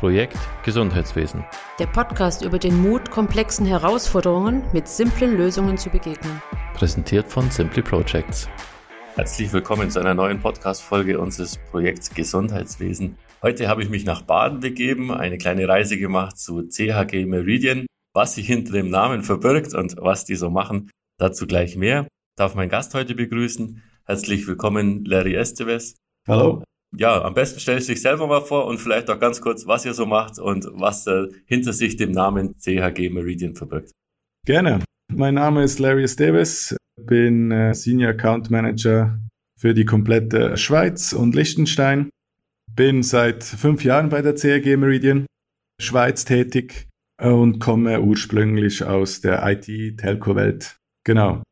Projekt Gesundheitswesen. Der Podcast über den Mut, komplexen Herausforderungen mit simplen Lösungen zu begegnen. Präsentiert von Simply Projects. Herzlich willkommen zu einer neuen Podcast-Folge unseres Projekts Gesundheitswesen. Heute habe ich mich nach Baden begeben, eine kleine Reise gemacht zu CHG Meridian. Was sich hinter dem Namen verbirgt und was die so machen, dazu gleich mehr. Ich darf meinen Gast heute begrüßen. Herzlich willkommen, Larry Esteves. Hallo ja, am besten stellst du dich selber mal vor und vielleicht auch ganz kurz, was ihr so macht und was äh, hinter sich dem Namen CHG Meridian verbirgt. Gerne. Mein Name ist Larry Esteves, bin äh, Senior Account Manager für die komplette Schweiz und Liechtenstein. Bin seit fünf Jahren bei der CHG Meridian Schweiz tätig und komme ursprünglich aus der IT-Telco-Welt. Genau.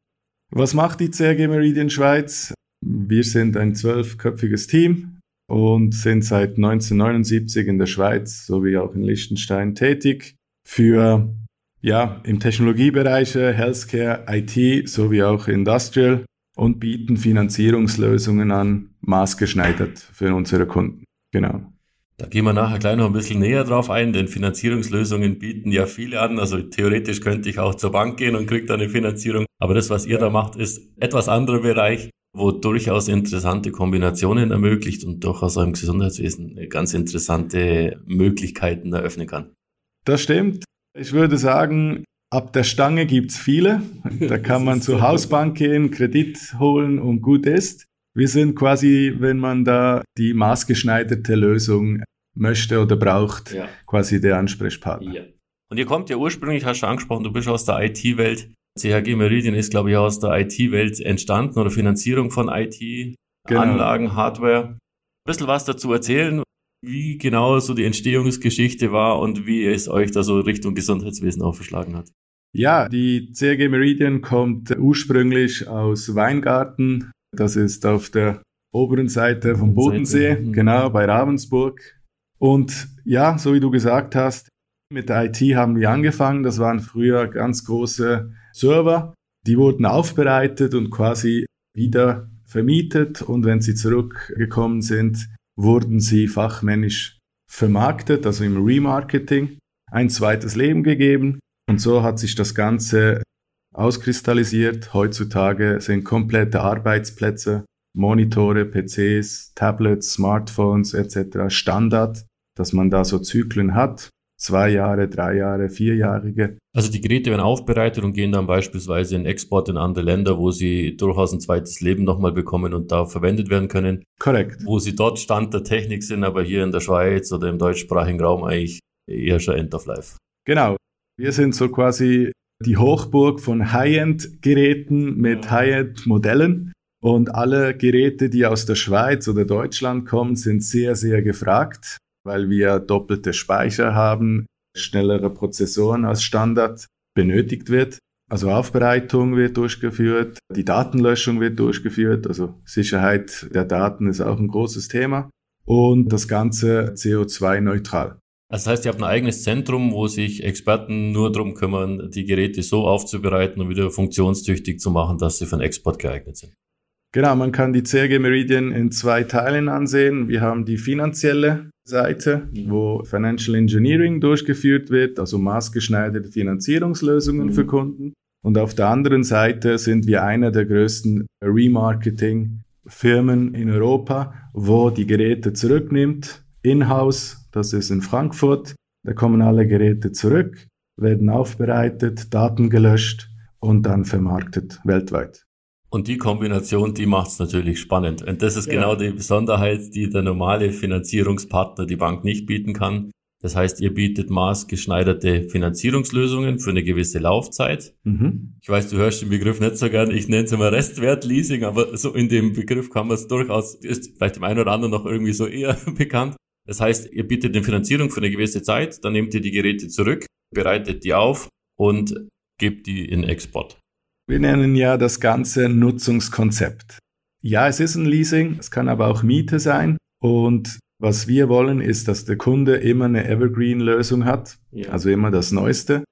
Was macht die CHG Meridian Schweiz? Wir sind ein zwölfköpfiges Team und sind seit 1979 in der Schweiz sowie auch in Liechtenstein tätig für ja, im Technologiebereich Healthcare, IT sowie auch Industrial und bieten Finanzierungslösungen an, maßgeschneidert für unsere Kunden. Genau. Da gehen wir nachher gleich noch ein bisschen näher drauf ein, denn Finanzierungslösungen bieten ja viele an. Also theoretisch könnte ich auch zur Bank gehen und kriege da eine Finanzierung. Aber das, was ihr da macht, ist etwas anderer Bereich wo durchaus interessante Kombinationen ermöglicht und durchaus auch im Gesundheitswesen ganz interessante Möglichkeiten eröffnen kann. Das stimmt. Ich würde sagen, ab der Stange gibt es viele. Da kann man zur Hausbank gehen, Kredit holen und gut ist. Wir sind quasi, wenn man da die maßgeschneiderte Lösung möchte oder braucht, ja. quasi der Ansprechpartner. Ja. Und ihr kommt ja ursprünglich, hast du angesprochen, du bist aus der IT-Welt. CHG Meridian ist, glaube ich, aus der IT-Welt entstanden oder Finanzierung von IT-Anlagen, genau. Hardware. Ein bisschen was dazu erzählen, wie genau so die Entstehungsgeschichte war und wie es euch da so Richtung Gesundheitswesen aufgeschlagen hat. Ja, die CHG Meridian kommt ursprünglich aus Weingarten. Das ist auf der oberen Seite vom Bodensee, Seite. Mhm. genau bei Ravensburg. Und ja, so wie du gesagt hast, mit der IT haben wir angefangen. Das waren früher ganz große Server. Die wurden aufbereitet und quasi wieder vermietet. Und wenn sie zurückgekommen sind, wurden sie fachmännisch vermarktet, also im Remarketing, ein zweites Leben gegeben. Und so hat sich das Ganze auskristallisiert. Heutzutage sind komplette Arbeitsplätze, Monitore, PCs, Tablets, Smartphones etc. Standard, dass man da so Zyklen hat zwei Jahre, drei Jahre, vierjährige. Also die Geräte werden aufbereitet und gehen dann beispielsweise in Export in andere Länder, wo sie durchaus ein zweites Leben nochmal bekommen und da verwendet werden können. Korrekt. Wo sie dort Stand der Technik sind, aber hier in der Schweiz oder im deutschsprachigen Raum eigentlich eher schon End of Life. Genau. Wir sind so quasi die Hochburg von High-End-Geräten mit ja. High-End-Modellen. Und alle Geräte, die aus der Schweiz oder Deutschland kommen, sind sehr, sehr gefragt weil wir doppelte Speicher haben, schnellere Prozessoren als Standard benötigt wird. Also Aufbereitung wird durchgeführt, die Datenlöschung wird durchgeführt, also Sicherheit der Daten ist auch ein großes Thema und das Ganze CO2-neutral. Also das heißt, ihr habt ein eigenes Zentrum, wo sich Experten nur darum kümmern, die Geräte so aufzubereiten und wieder funktionstüchtig zu machen, dass sie für den Export geeignet sind. Genau, man kann die CRG Meridian in zwei Teilen ansehen. Wir haben die finanzielle Seite, mhm. wo Financial Engineering durchgeführt wird, also maßgeschneiderte Finanzierungslösungen mhm. für Kunden. Und auf der anderen Seite sind wir einer der größten Remarketing-Firmen in Europa, wo die Geräte zurücknimmt, in-house, das ist in Frankfurt. Da kommen alle Geräte zurück, werden aufbereitet, Daten gelöscht und dann vermarktet weltweit. Und die Kombination, die macht es natürlich spannend. Und das ist ja. genau die Besonderheit, die der normale Finanzierungspartner, die Bank, nicht bieten kann. Das heißt, ihr bietet maßgeschneiderte Finanzierungslösungen für eine gewisse Laufzeit. Mhm. Ich weiß, du hörst den Begriff nicht so gern. Ich nenne es immer Restwertleasing, aber so in dem Begriff kann man es durchaus, ist vielleicht dem einen oder anderen noch irgendwie so eher bekannt. Das heißt, ihr bietet eine Finanzierung für eine gewisse Zeit, dann nehmt ihr die Geräte zurück, bereitet die auf und gebt die in Export. Wir nennen ja das Ganze Nutzungskonzept. Ja, es ist ein Leasing, es kann aber auch Miete sein. Und was wir wollen, ist, dass der Kunde immer eine Evergreen-Lösung hat, ja. also immer das Neueste.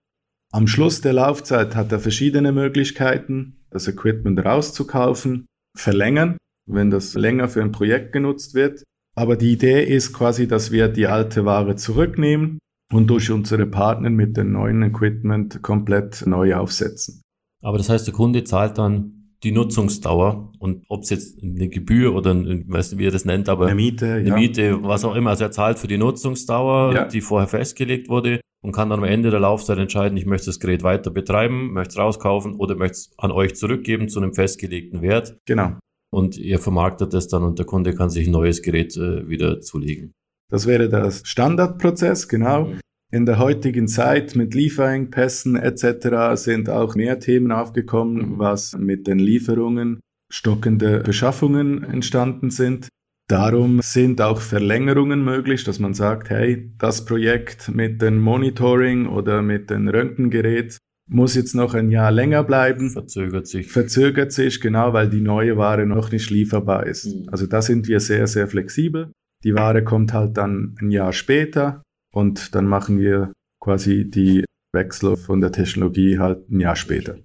Am Schluss der Laufzeit hat er verschiedene Möglichkeiten, das Equipment rauszukaufen, verlängern, wenn das länger für ein Projekt genutzt wird, Aber die Idee ist quasi, dass wir die alte Ware zurücknehmen und durch unsere Partner mit dem neuen Equipment komplett neu aufsetzen. Aber das heißt, der Kunde zahlt dann die Nutzungsdauer und ob es jetzt eine Gebühr oder ein, weiß nicht, wie er das nennt, aber eine Miete, eine ja. Miete, was auch immer. Also er zahlt für die Nutzungsdauer, Ja. die vorher festgelegt wurde und kann dann am Ende der Laufzeit entscheiden, ich möchte das Gerät weiter betreiben, möchte es rauskaufen oder möchte es an euch zurückgeben zu einem festgelegten Wert Genau. und ihr vermarktet es dann und der Kunde kann sich ein neues Gerät äh, wieder zulegen. Das wäre der Standardprozess, genau. In der heutigen Zeit mit Lieferengpässen etc. sind auch mehr Themen aufgekommen, Mhm. was mit den Lieferungen stockende Beschaffungen entstanden sind. Darum sind auch Verlängerungen möglich, dass man sagt, hey, das Projekt mit dem Monitoring oder mit dem Röntgengerät muss jetzt noch ein Jahr länger bleiben, Verzögert sich. verzögert sich, genau weil die neue Ware noch nicht lieferbar ist. Mhm. Also da sind wir sehr, sehr flexibel. Die Ware kommt halt dann ein Jahr später und dann machen wir quasi die Wechsel von der Technologie halt ein Jahr später.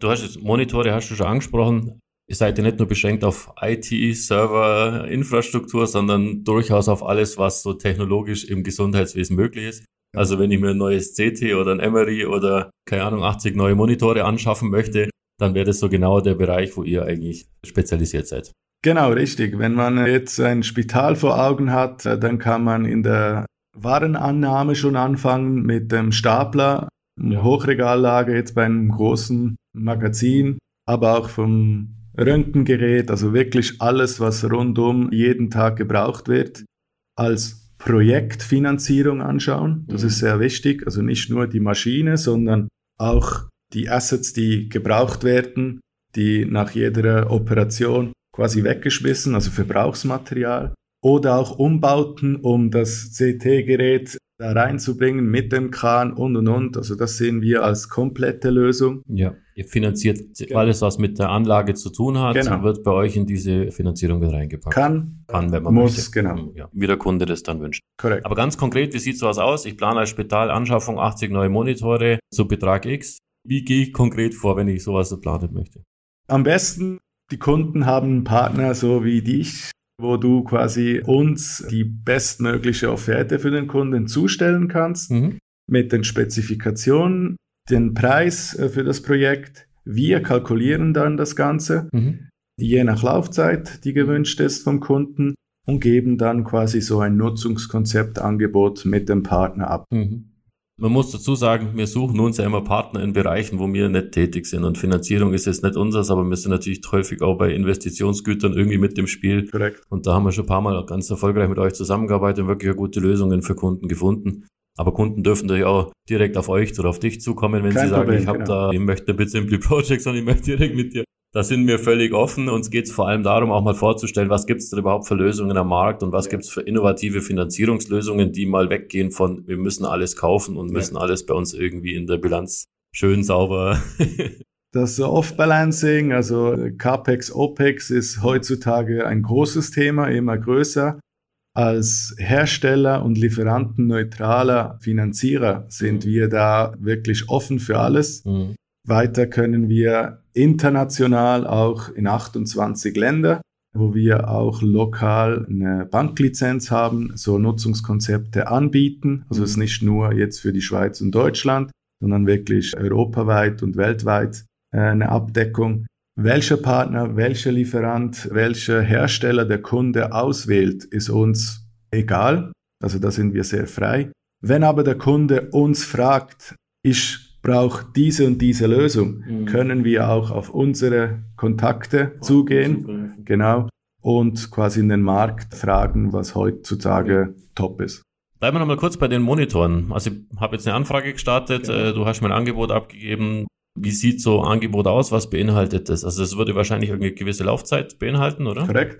Du hast jetzt Monitore, hast du schon angesprochen. Ihr seid ja nicht nur beschränkt auf IT, Server, Infrastruktur, sondern durchaus auf alles, was so technologisch im Gesundheitswesen möglich ist. Also wenn ich mir ein neues CT oder ein MRI oder keine Ahnung 80 neue Monitore anschaffen möchte, dann wäre das so genau der Bereich, wo ihr eigentlich spezialisiert seid. Genau, richtig. Wenn man jetzt ein Spital vor Augen hat, dann kann man in der Warenannahme schon anfangen mit dem Stapler, Ja. Hochregallager jetzt bei einem großen Magazin, aber auch vom Röntgengerät, also wirklich alles, was rundum jeden Tag gebraucht wird, als Projektfinanzierung anschauen. Das Mhm. ist sehr wichtig. Also nicht nur die Maschine, sondern auch die Assets, die gebraucht werden, die nach jeder Operation quasi weggeschmissen, also Verbrauchsmaterial. Oder auch Umbauten, um das CT-Gerät da reinzubringen mit dem Kran und und und. Also das sehen wir als komplette Lösung. Ja. Ihr finanziert alles, was mit der Anlage zu tun hat, Genau. wird bei euch in diese Finanzierung mit reingepackt. Kann, Kann, wenn man muss, möchte. genau. Ja, wie der Kunde das dann wünscht. korrekt. Aber ganz konkret, wie sieht sowas aus? Ich plane als Spital Anschaffung 80 neue Monitore zu Betrag X. Wie gehe ich konkret vor, wenn ich sowas planen möchte? Am besten, die Kunden haben einen Partner so wie dich, wo du quasi uns die bestmögliche Offerte für den Kunden zustellen kannst. Mhm. mit den Spezifikationen, den Preis äh, für das Projekt. Wir kalkulieren dann das Ganze, Mhm. je nach Laufzeit, die gewünscht ist vom Kunden und geben dann quasi so ein Nutzungskonzeptangebot mit dem Partner ab. Mhm. Man muss dazu sagen, wir suchen uns ja immer Partner in Bereichen, wo wir nicht tätig sind. Und Finanzierung ist jetzt nicht unseres, aber wir sind natürlich häufig auch bei Investitionsgütern irgendwie mit dem Spiel. Korrekt. Und da haben wir schon ein paar Mal ganz erfolgreich mit euch zusammengearbeitet und wirklich gute Lösungen für Kunden gefunden. Aber Kunden dürfen natürlich auch direkt auf euch oder auf dich zukommen, wenn Kein sie sagen, Problem, ich habe genau. da, ich möchte mit Simply Projects und ich möchte direkt mit dir. Da sind wir völlig offen. Uns geht es vor allem darum, auch mal vorzustellen, was gibt es denn überhaupt für Lösungen am Markt und was Ja. gibt es für innovative Finanzierungslösungen, die mal weggehen von, wir müssen alles kaufen und Ja. müssen alles bei uns irgendwie in der Bilanz schön sauber. Das Off-Balancing, also CAPEX, OPEX ist heutzutage ein großes Thema, immer größer. Als Hersteller und Lieferanten neutraler Finanzierer sind wir da wirklich offen für alles. Mhm. Weiter können wir international auch in 28 Länder, wo wir auch lokal eine Banklizenz haben, so Nutzungskonzepte anbieten. Also es ist nicht nur jetzt für die Schweiz und Deutschland, sondern wirklich europaweit und weltweit äh, eine Abdeckung. Welcher Partner, welcher Lieferant, welcher Hersteller der Kunde auswählt, ist uns egal. Also da sind wir sehr frei. Wenn aber der Kunde uns fragt, ich brauche diese und diese Lösung, Mhm. können wir auch auf unsere Kontakte zugehen, genau, und quasi in den Markt fragen, was heutzutage top ist. Bleiben wir nochmal kurz bei den Monitoren. Also ich habe jetzt eine Anfrage gestartet, Genau. äh, du hast mir ein Angebot abgegeben. Wie sieht so ein Angebot aus? Was beinhaltet das? Also es würde wahrscheinlich eine gewisse Laufzeit beinhalten, oder? Korrekt.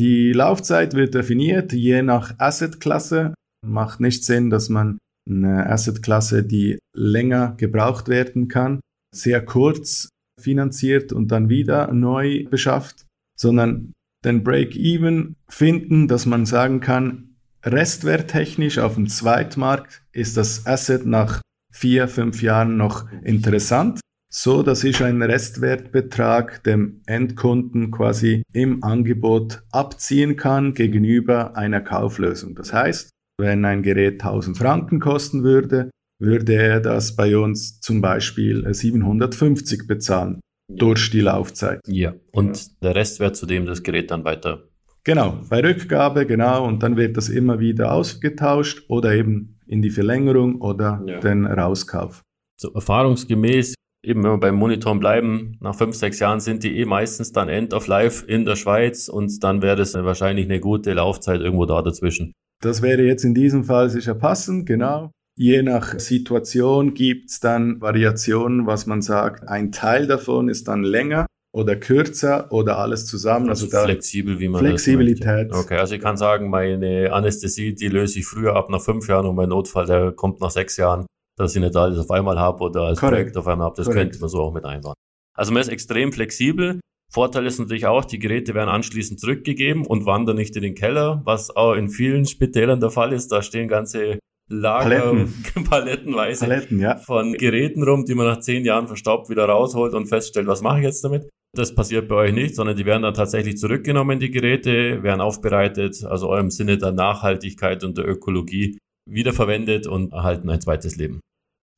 Die Laufzeit wird definiert je nach Assetklasse. Macht nicht Sinn, dass man eine Assetklasse, die länger gebraucht werden kann, sehr kurz finanziert und dann wieder neu beschafft, sondern den Break-Even finden, dass man sagen kann, restwerttechnisch auf dem Zweitmarkt ist das Asset nach vier, fünf Jahren noch interessant, so dass ich einen Restwertbetrag dem Endkunden quasi im Angebot abziehen kann gegenüber einer Kauflösung. Das heißt, wenn ein Gerät 1000 Franken kosten würde, würde er das bei uns zum Beispiel 750 bezahlen durch die Laufzeit. Ja, und der Restwert, zu dem das Gerät dann weiter. Genau, bei Rückgabe, genau, und dann wird das immer wieder ausgetauscht oder eben in die Verlängerung oder ja. den Rauskauf. So erfahrungsgemäß, eben wenn wir beim Monitoren bleiben, nach fünf, sechs Jahren sind die eh meistens dann End of Life in der Schweiz und dann wäre das wahrscheinlich eine gute Laufzeit irgendwo da dazwischen. Das wäre jetzt in diesem Fall sicher passend, genau. Je nach Situation gibt es dann Variationen, was man sagt, ein Teil davon ist dann länger oder kürzer oder alles zusammen. Also, also flexibel, wie man Flexibilität. Okay, also ich kann sagen, meine Anästhesie, die löse ich früher ab nach fünf Jahren und mein Notfall, der kommt nach sechs Jahren, dass ich nicht alles auf einmal habe oder als Correct. Projekt auf einmal habe. Das Correct. könnte man so auch mit einbauen. Also man ist extrem flexibel. Vorteil ist natürlich auch, die Geräte werden anschließend zurückgegeben und wandern nicht in den Keller, was auch in vielen Spitälern der Fall ist. Da stehen ganze Lager, Paletten. palettenweise Paletten, ja. von Geräten rum, die man nach zehn Jahren verstaubt wieder rausholt und feststellt, was mache ich jetzt damit? Das passiert bei euch nicht, sondern die werden dann tatsächlich zurückgenommen, die Geräte, werden aufbereitet, also eurem Sinne der Nachhaltigkeit und der Ökologie wiederverwendet und erhalten ein zweites Leben.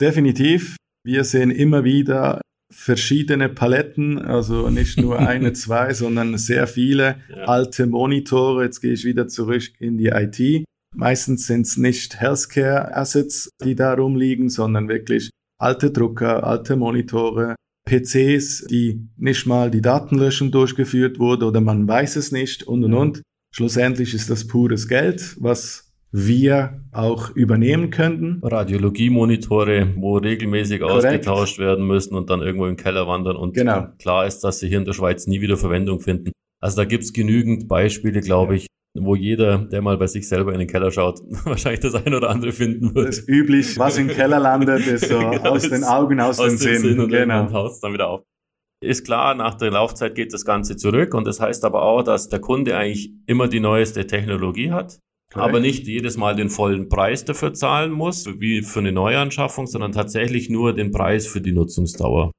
Definitiv. Wir sehen immer wieder verschiedene Paletten, also nicht nur eine, zwei, sondern sehr viele ja. alte Monitore. Jetzt gehe ich wieder zurück in die IT. Meistens sind es nicht Healthcare Assets, die da rumliegen, sondern wirklich alte Drucker, alte Monitore, PCs, die nicht mal die Datenlöschung durchgeführt wurde oder man weiß es nicht und und und. Schlussendlich ist das pures Geld, was wir auch übernehmen könnten. Radiologiemonitore, wo regelmäßig Korrekt. ausgetauscht werden müssen und dann irgendwo im Keller wandern und genau. klar ist, dass sie hier in der Schweiz nie wieder Verwendung finden. Also da gibt's genügend Beispiele, glaube ich, wo jeder, der mal bei sich selber in den Keller schaut, wahrscheinlich das ein oder andere finden wird. Das ist üblich, was im Keller landet, ist so genau, aus den Augen, aus, aus den Sinnen. Sinn und genau. haust dann wieder auf. Ist klar, nach der Laufzeit geht das Ganze zurück und das heißt aber auch, dass der Kunde eigentlich immer die neueste Technologie hat, Correct. aber nicht jedes Mal den vollen Preis dafür zahlen muss, wie für eine Neuanschaffung, sondern tatsächlich nur den Preis für die Nutzungsdauer.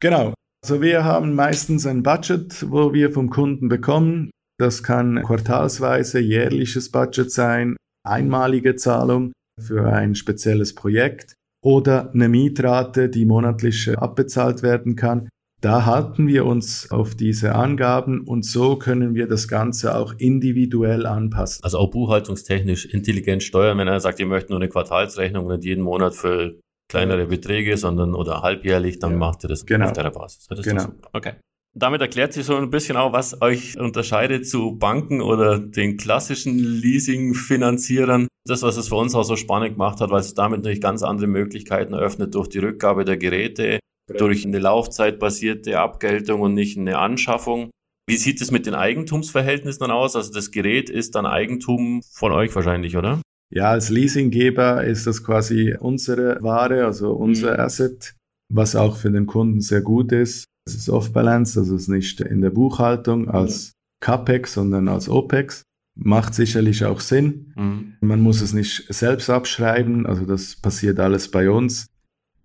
Genau. Also wir haben meistens ein Budget, wo wir vom Kunden bekommen. Das kann quartalsweise jährliches Budget sein, einmalige Zahlung für ein spezielles Projekt oder eine Mietrate, die monatlich abbezahlt werden kann. Da halten wir uns auf diese Angaben und so können wir das Ganze auch individuell anpassen. Also auch buchhaltungstechnisch intelligent steuern, wenn er sagt, ihr möchtet nur eine Quartalsrechnung nicht jeden Monat für kleinere Beträge, sondern oder halbjährlich, dann ja. macht ihr das genau. auf der Basis. Das genau. Okay. Damit erklärt sich so ein bisschen auch, was euch unterscheidet zu Banken oder den klassischen Leasing-Finanzierern. Das, was es für uns auch so spannend gemacht hat, weil es damit natürlich ganz andere Möglichkeiten eröffnet durch die Rückgabe der Geräte, durch eine laufzeitbasierte Abgeltung und nicht eine Anschaffung. Wie sieht es mit den Eigentumsverhältnissen dann aus? Also das Gerät ist dann Eigentum von euch wahrscheinlich, oder? Ja, als Leasinggeber ist das quasi unsere Ware, also unser mhm. Asset, was auch für den Kunden sehr gut ist. Es ist off-balance, also es ist nicht in der Buchhaltung als CAPEX, sondern als OPEX. Macht sicherlich auch Sinn. Mhm. Man muss es nicht selbst abschreiben, also das passiert alles bei uns.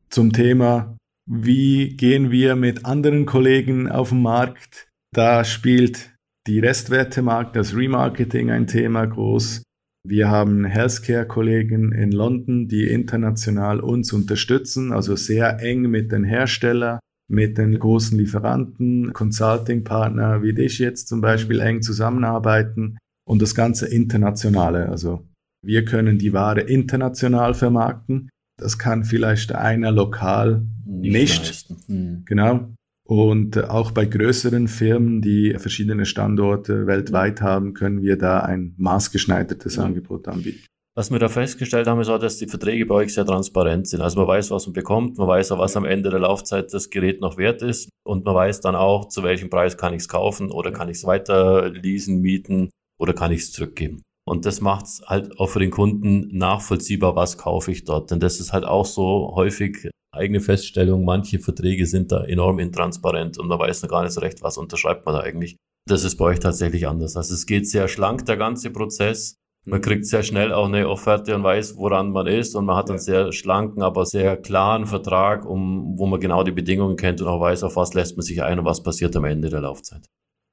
Zum Thema, wie gehen wir mit anderen Kollegen auf den Markt? Da spielt die Restwertemarkt, das Remarketing ein Thema groß. Wir haben Healthcare-Kollegen in London, die international uns unterstützen, also sehr eng mit den Herstellern mit den großen Lieferanten, Consulting-Partner wie dich jetzt zum Beispiel eng zusammenarbeiten und das Ganze internationale. Also wir können die Ware international vermarkten. Das kann vielleicht einer lokal nicht. nicht. Hm. Genau. Und auch bei größeren Firmen, die verschiedene Standorte weltweit haben, können wir da ein maßgeschneidertes ja. Angebot anbieten. Was wir da festgestellt haben, ist auch, dass die Verträge bei euch sehr transparent sind. Also man weiß, was man bekommt, man weiß auch, was am Ende der Laufzeit das Gerät noch wert ist und man weiß dann auch, zu welchem Preis kann ich es kaufen oder kann ich es weiter leasen, mieten oder kann ich es zurückgeben. Und das macht es halt auch für den Kunden nachvollziehbar, was kaufe ich dort. Denn das ist halt auch so häufig eigene Feststellung, manche Verträge sind da enorm intransparent und man weiß noch gar nicht so recht, was unterschreibt man da eigentlich. Das ist bei euch tatsächlich anders. Also es geht sehr schlank, der ganze Prozess. Man kriegt sehr schnell auch eine Offerte und weiß, woran man ist und man hat einen sehr schlanken, aber sehr klaren Vertrag, um, wo man genau die Bedingungen kennt und auch weiß, auf was lässt man sich ein und was passiert am Ende der Laufzeit.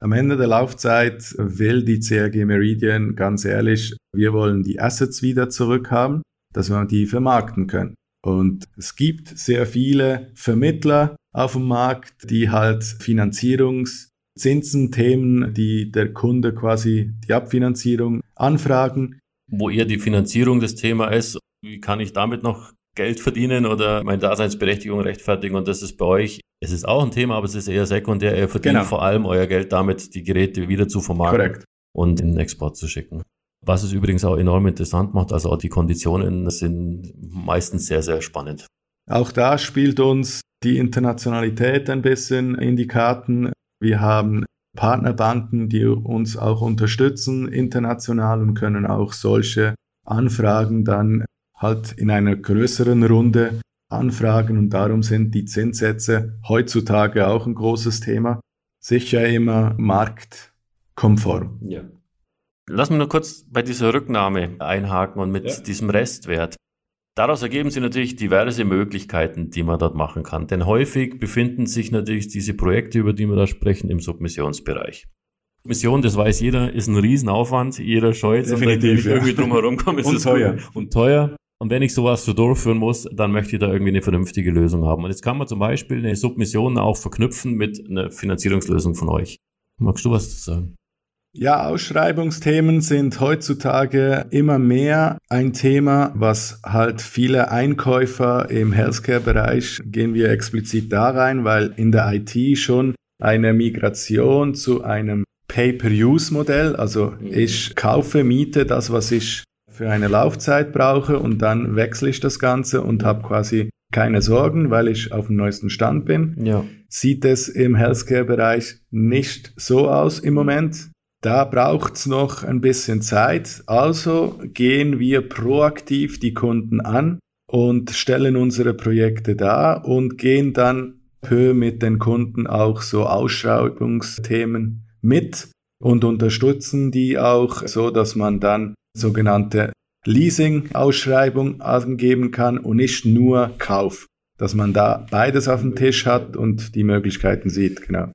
Am Ende der Laufzeit will die CRG Meridian ganz ehrlich, wir wollen die Assets wieder zurückhaben, dass wir die vermarkten können. Und es gibt sehr viele Vermittler auf dem Markt, die halt Finanzierungszinsen, Themen, die der Kunde quasi die Abfinanzierung anfragen. Wo eher die Finanzierung das Thema ist, wie kann ich damit noch Geld verdienen oder meine Daseinsberechtigung rechtfertigen und das ist bei euch, es ist auch ein Thema, aber es ist eher sekundär, ihr verdient genau. vor allem euer Geld damit, die Geräte wieder zu vermarkten Korrekt. und in den Export zu schicken. Was es übrigens auch enorm interessant macht, also auch die Konditionen sind meistens sehr, sehr spannend. Auch da spielt uns die Internationalität ein bisschen in die Karten. Wir haben Partnerbanken, die uns auch unterstützen international und können auch solche Anfragen dann halt in einer größeren Runde anfragen und darum sind die Zinssätze heutzutage auch ein großes Thema. Sicher immer marktkonform. Ja. Lass mich nur kurz bei dieser Rücknahme einhaken und mit ja. diesem Restwert. Daraus ergeben sich natürlich diverse Möglichkeiten, die man dort machen kann. Denn häufig befinden sich natürlich diese Projekte, über die wir da sprechen, im Submissionsbereich. Mission, das weiß jeder, ist ein Riesenaufwand. Jeder scheut und wenn ich ja. irgendwie drumherum komme, ist und es teuer. Und teuer. Und wenn ich sowas so durchführen muss, dann möchte ich da irgendwie eine vernünftige Lösung haben. Und jetzt kann man zum Beispiel eine Submission auch verknüpfen mit einer Finanzierungslösung von euch. Magst du was sagen? Ja, Ausschreibungsthemen sind heutzutage immer mehr ein Thema, was halt viele Einkäufer im Healthcare-Bereich gehen wir explizit da rein, weil in der IT schon eine Migration zu einem Pay-per-Use-Modell, also mhm. ich kaufe, miete das, was ich für eine Laufzeit brauche und dann wechsle ich das Ganze und habe quasi keine Sorgen, weil ich auf dem neuesten Stand bin. Ja. Sieht es im Healthcare-Bereich nicht so aus im Moment. Da braucht's noch ein bisschen Zeit. Also gehen wir proaktiv die Kunden an und stellen unsere Projekte dar und gehen dann peu mit den Kunden auch so Ausschreibungsthemen mit und unterstützen die auch so, dass man dann sogenannte Leasing-Ausschreibung angeben kann und nicht nur Kauf, dass man da beides auf dem Tisch hat und die Möglichkeiten sieht, genau.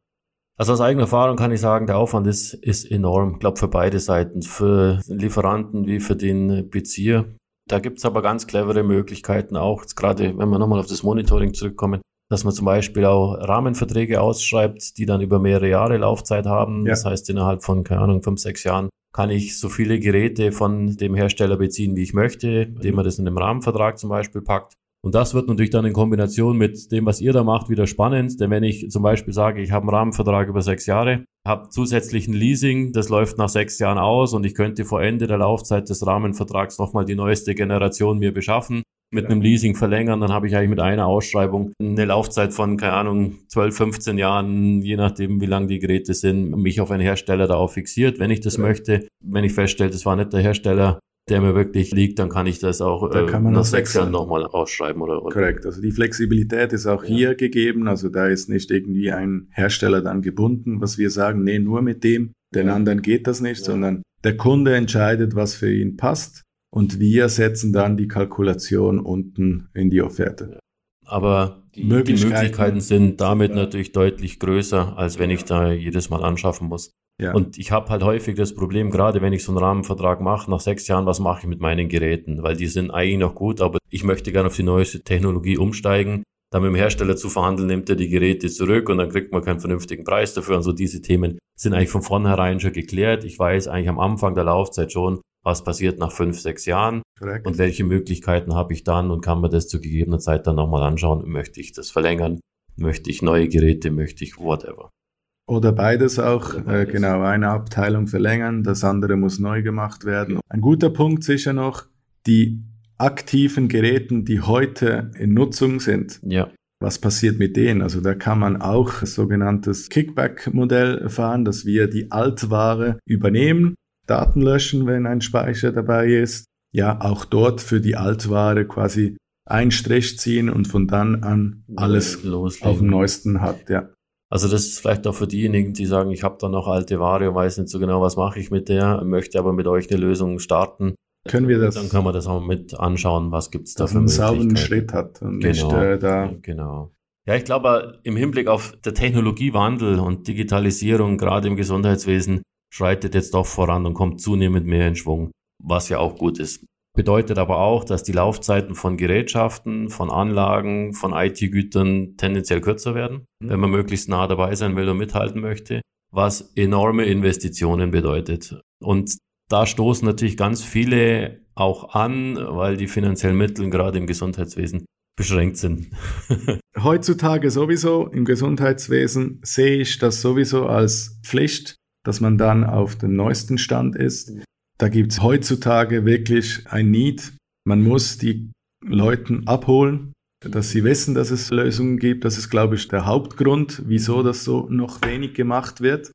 Also aus eigener Erfahrung kann ich sagen, der Aufwand ist, ist enorm, ich glaube für beide Seiten, für den Lieferanten wie für den Bezieher. Da gibt's aber ganz clevere Möglichkeiten auch, gerade wenn wir nochmal auf das Monitoring zurückkommen, dass man zum Beispiel auch Rahmenverträge ausschreibt, die dann über mehrere Jahre Laufzeit haben. Ja. Das heißt, innerhalb von, keine Ahnung, fünf, sechs Jahren kann ich so viele Geräte von dem Hersteller beziehen, wie ich möchte, indem man das in einem Rahmenvertrag zum Beispiel packt. Und das wird natürlich dann in Kombination mit dem, was ihr da macht, wieder spannend. Denn wenn ich zum Beispiel sage, ich habe einen Rahmenvertrag über sechs Jahre, habe zusätzlichen Leasing, das läuft nach sechs Jahren aus und ich könnte vor Ende der Laufzeit des Rahmenvertrags nochmal die neueste Generation mir beschaffen, mit einem Leasing verlängern, dann habe ich eigentlich mit einer Ausschreibung eine Laufzeit von, keine Ahnung, 12, 15 Jahren, je nachdem, wie lang die Geräte sind, mich auf einen Hersteller darauf fixiert, wenn ich das ja. möchte. Wenn ich feststelle, das war nicht der Hersteller, der mir wirklich liegt, dann kann ich das auch da äh, nach sechs Jahren nochmal ausschreiben. Oder, oder. Korrekt, also die Flexibilität ist auch ja. hier gegeben, also da ist nicht irgendwie ein Hersteller dann gebunden, was wir sagen, nee, nur mit dem, den ja. anderen geht das nicht, sondern der Kunde entscheidet, was für ihn passt und wir setzen dann die Kalkulation unten in die Offerte. Aber die Möglichkeiten, die Möglichkeiten sind damit natürlich deutlich größer, als wenn ich da jedes Mal anschaffen muss. Ja. Und ich habe halt häufig das Problem, gerade wenn ich so einen Rahmenvertrag mache, nach sechs Jahren, was mache ich mit meinen Geräten? Weil die sind eigentlich noch gut, aber ich möchte gerne auf die neueste Technologie umsteigen. Dann mit dem Hersteller zu verhandeln, nimmt er die Geräte zurück und dann kriegt man keinen vernünftigen Preis dafür. Und so diese Themen sind eigentlich von vornherein schon geklärt. Ich weiß eigentlich am Anfang der Laufzeit schon, was passiert nach fünf, sechs Jahren Correct. und welche Möglichkeiten habe ich dann und kann mir das zu gegebener Zeit dann nochmal anschauen. Möchte ich das verlängern? Möchte ich neue Geräte? Möchte ich whatever? Oder beides auch, Oder äh, beides. Äh, genau, eine Abteilung verlängern, das andere muss neu gemacht werden. Ein guter Punkt sicher noch, die aktiven Geräten, die heute in Nutzung sind. Ja. Was passiert mit denen? Also da kann man auch das sogenanntes Kickback-Modell fahren, dass wir die Altware übernehmen, Daten löschen, wenn ein Speicher dabei ist. Ja, auch dort für die Altware quasi einen Strich ziehen und von dann an alles Loslegen. auf dem neuesten hat, ja. Also das ist vielleicht auch für diejenigen, die sagen, ich habe da noch alte Ware und weiß nicht so genau, was mache ich mit der, möchte aber mit euch eine Lösung starten. Können wir das? Dann können wir das auch mit anschauen, was gibt es da für einen sauberen Schritt hat und genau, nicht äh, da. Genau. Ja, ich glaube, im Hinblick auf der Technologiewandel und Digitalisierung, gerade im Gesundheitswesen, schreitet jetzt doch voran und kommt zunehmend mehr in Schwung, was ja auch gut ist. Bedeutet aber auch, dass die Laufzeiten von Gerätschaften, von Anlagen, von IT-Gütern tendenziell kürzer werden, mhm. wenn man möglichst nah dabei sein will und mithalten möchte, was enorme Investitionen bedeutet. Und da stoßen natürlich ganz viele auch an, weil die finanziellen Mittel gerade im Gesundheitswesen beschränkt sind. Heutzutage sowieso im Gesundheitswesen sehe ich das sowieso als Pflicht, dass man dann auf dem neuesten Stand ist. Da gibt es heutzutage wirklich ein Need. Man muss die Leuten abholen, dass sie wissen, dass es Lösungen gibt. Das ist, glaube ich, der Hauptgrund, wieso das so noch wenig gemacht wird.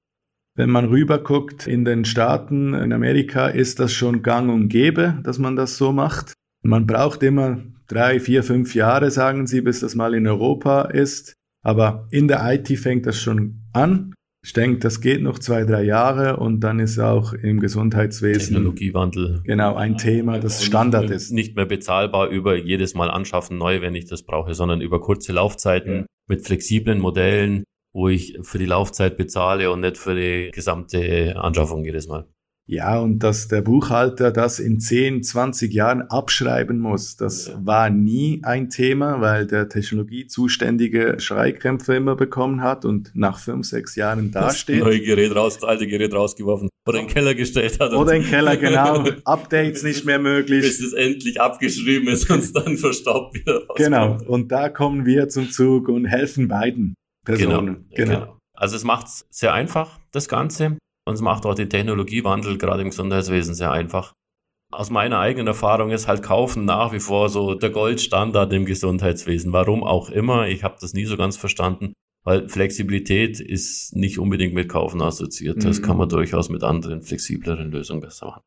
Wenn man rüberguckt in den Staaten, in Amerika, ist das schon gang und gäbe, dass man das so macht. Man braucht immer drei, vier, fünf Jahre, sagen sie, bis das mal in Europa ist. Aber in der IT fängt das schon an. Ich denke, das geht noch zwei, drei Jahre und dann ist auch im Gesundheitswesen Technologiewandel genau ein Thema, das Standard ist. Nicht mehr bezahlbar über jedes Mal anschaffen neu, wenn ich das brauche, sondern über kurze Laufzeiten ja. mit flexiblen Modellen, wo ich für die Laufzeit bezahle und nicht für die gesamte Anschaffung jedes Mal. Ja, und dass der Buchhalter das in 10, 20 Jahren abschreiben muss, das war nie ein Thema, weil der Technologiezuständige Schreikrämpfe immer bekommen hat und nach fünf, sechs Jahren dasteht. Das neue Gerät raus, das alte Gerät rausgeworfen oder in den Keller gestellt hat. Oder in den Keller, genau. Updates nicht mehr möglich. Bis es endlich abgeschrieben ist und dann verstaubt wieder rauskommt. Genau, und da kommen wir zum Zug und helfen beiden Personen. Genau. genau. Also es macht es sehr einfach, das Ganze. Und es macht auch den Technologiewandel gerade im Gesundheitswesen sehr einfach. Aus meiner eigenen Erfahrung ist halt Kaufen nach wie vor so der Goldstandard im Gesundheitswesen. Warum auch immer, ich habe das nie so ganz verstanden, weil Flexibilität ist nicht unbedingt mit Kaufen assoziiert. Das mhm. kann man durchaus mit anderen flexibleren Lösungen besser machen.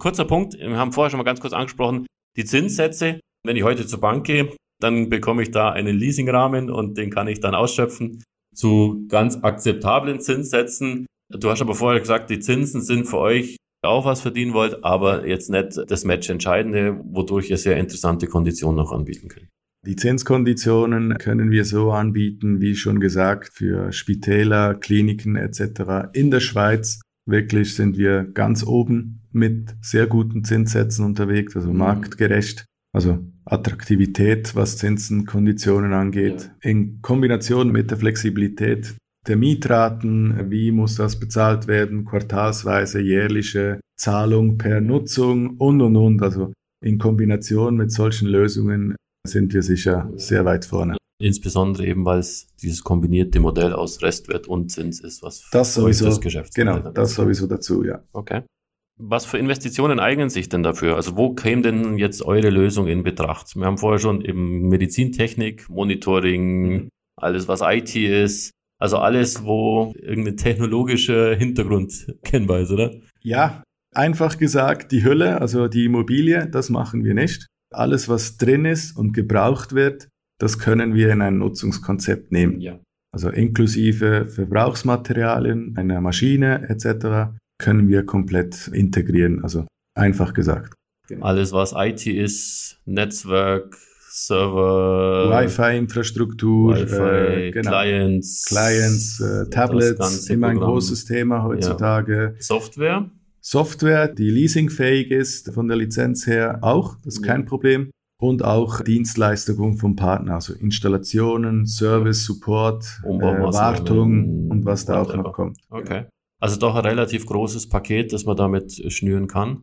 Kurzer Punkt, wir haben vorher schon mal ganz kurz angesprochen, die Zinssätze. Wenn ich heute zur Bank gehe, dann bekomme ich da einen Leasingrahmen und den kann ich dann ausschöpfen zu ganz akzeptablen Zinssätzen. Du hast aber vorher gesagt, die Zinsen sind für euch auch was verdienen wollt, aber jetzt nicht das Match entscheidende, wodurch ihr sehr interessante Konditionen noch anbieten könnt. Die Zinskonditionen können wir so anbieten, wie schon gesagt, für Spitäler, Kliniken etc. In der Schweiz wirklich sind wir ganz oben mit sehr guten Zinssätzen unterwegs, also mhm. marktgerecht. Also Attraktivität, was Zinsenkonditionen angeht, ja. in Kombination mit der Flexibilität der Mietraten, wie muss das bezahlt werden, quartalsweise, jährliche Zahlung per Nutzung und, und, und. Also in Kombination mit solchen Lösungen sind wir sicher sehr weit vorne. Insbesondere eben, weil es dieses kombinierte Modell aus Restwert und Zins ist, was das sowieso, das Geschäft Genau, das sowieso dazu, ja. Okay. Was für Investitionen eignen sich denn dafür? Also wo käme denn jetzt eure Lösung in Betracht? Wir haben vorher schon eben Medizintechnik, Monitoring, alles was IT ist, also alles, wo irgendein technologischer Hintergrund kennbar ist, oder? Ja, einfach gesagt, die Hülle, also die Immobilie, das machen wir nicht. Alles, was drin ist und gebraucht wird, das können wir in ein Nutzungskonzept nehmen. Ja. Also inklusive Verbrauchsmaterialien, einer Maschine etc. können wir komplett integrieren. Also einfach gesagt. Alles, was IT ist, Netzwerk, Server, Wi-Fi-Infrastruktur, Wi äh, genau. Clients, Clients äh, Tablets, immer ein Programm. großes Thema heutzutage. Ja. Software? Software, die leasingfähig ist, von der Lizenz her auch, das ist kein Problem. Und auch Dienstleistungen vom Partner, also Installationen, Service, Support, äh, Wartung und was da auch noch kommt. Okay. Also doch ein relativ großes Paket, das man damit schnüren kann.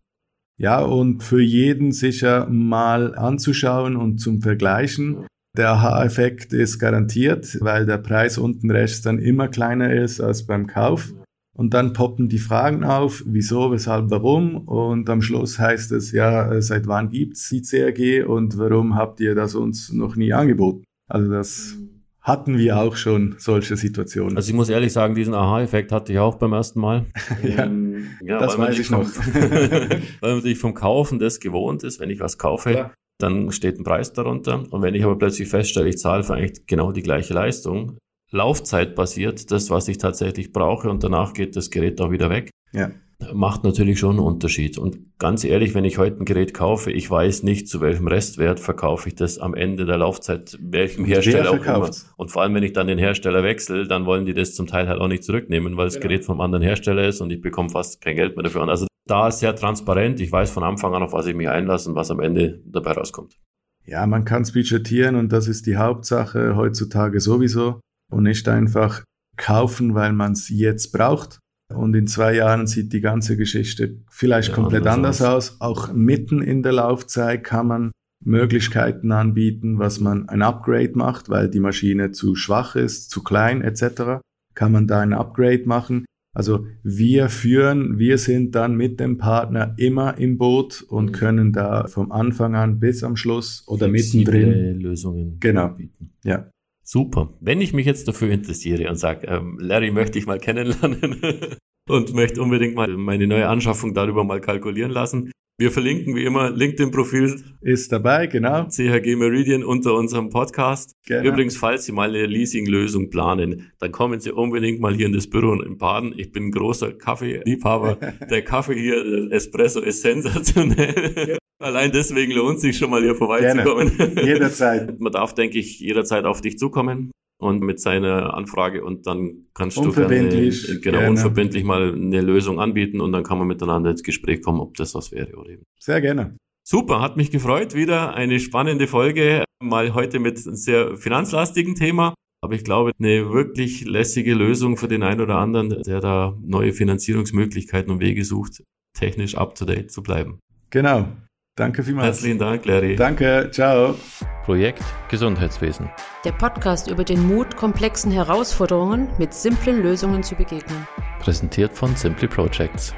Ja, und für jeden sicher mal anzuschauen und zum Vergleichen. Der Aha-Effekt ist garantiert, weil der Preis unten rechts dann immer kleiner ist als beim Kauf. Und dann poppen die Fragen auf, wieso, weshalb, warum. Und am Schluss heißt es, ja, seit wann gibt's die CRG und warum habt ihr das uns noch nie angeboten? Also das hatten wir auch schon solche Situationen. Also ich muss ehrlich sagen, diesen Aha-Effekt hatte ich auch beim ersten Mal. ja, ähm, ja, das weiß ich vom, noch. weil man sich vom Kaufen das gewohnt ist, wenn ich was kaufe, ja. dann steht ein Preis darunter. Und wenn ich aber plötzlich feststelle, ich zahle für eigentlich genau die gleiche Leistung, Laufzeit basiert, das, was ich tatsächlich brauche und danach geht das Gerät auch wieder weg. Ja. Macht natürlich schon einen Unterschied. Und ganz ehrlich, wenn ich heute ein Gerät kaufe, ich weiß nicht, zu welchem Restwert verkaufe ich das am Ende der Laufzeit, welchem Hersteller auch immer. Und vor allem, wenn ich dann den Hersteller wechsle, dann wollen die das zum Teil halt auch nicht zurücknehmen, weil das genau. Gerät vom anderen Hersteller ist und ich bekomme fast kein Geld mehr dafür. Also da ist sehr transparent. Ich weiß von Anfang an, auf was ich mich einlasse und was am Ende dabei rauskommt. Ja, man kann es budgetieren und das ist die Hauptsache heutzutage sowieso und nicht einfach kaufen, weil man es jetzt braucht. Und in zwei Jahren sieht die ganze Geschichte vielleicht ja, komplett anders, anders aus. Auch mitten in der Laufzeit kann man Möglichkeiten anbieten, was man ein Upgrade macht, weil die Maschine zu schwach ist, zu klein etc. Kann man da ein Upgrade machen. Also wir führen, wir sind dann mit dem Partner immer im Boot und mhm. können da vom Anfang an bis am Schluss oder Flexible mittendrin Lösungen genau. bieten. Ja. Super. Wenn ich mich jetzt dafür interessiere und sage, ähm, Larry möchte ich mal kennenlernen und möchte unbedingt mal meine neue Anschaffung darüber mal kalkulieren lassen, wir verlinken wie immer LinkedIn-Profil. Ist dabei, genau. CHG Meridian unter unserem Podcast. Genau. Übrigens, falls Sie mal eine Leasing-Lösung planen, dann kommen Sie unbedingt mal hier in das Büro in Baden. Ich bin ein großer Kaffeeliebhaber. Der Kaffee hier, der Espresso, ist sensationell. Allein deswegen lohnt es sich schon mal hier vorbeizukommen. Gerne. Jederzeit. Man darf, denke ich, jederzeit auf dich zukommen und mit seiner Anfrage und dann kannst du gerne, genau, gerne. unverbindlich mal eine Lösung anbieten und dann kann man miteinander ins Gespräch kommen, ob das was wäre oder eben. Sehr gerne. Super, hat mich gefreut. Wieder eine spannende Folge, mal heute mit einem sehr finanzlastigen Thema. Aber ich glaube, eine wirklich lässige Lösung für den einen oder anderen, der da neue Finanzierungsmöglichkeiten und Wege sucht, technisch up to date zu bleiben. Genau. Danke vielmals. Herzlichen Dank, Larry. Danke, ciao. Projekt Gesundheitswesen. Der Podcast über den Mut, komplexen Herausforderungen mit simplen Lösungen zu begegnen. Präsentiert von Simply Projects.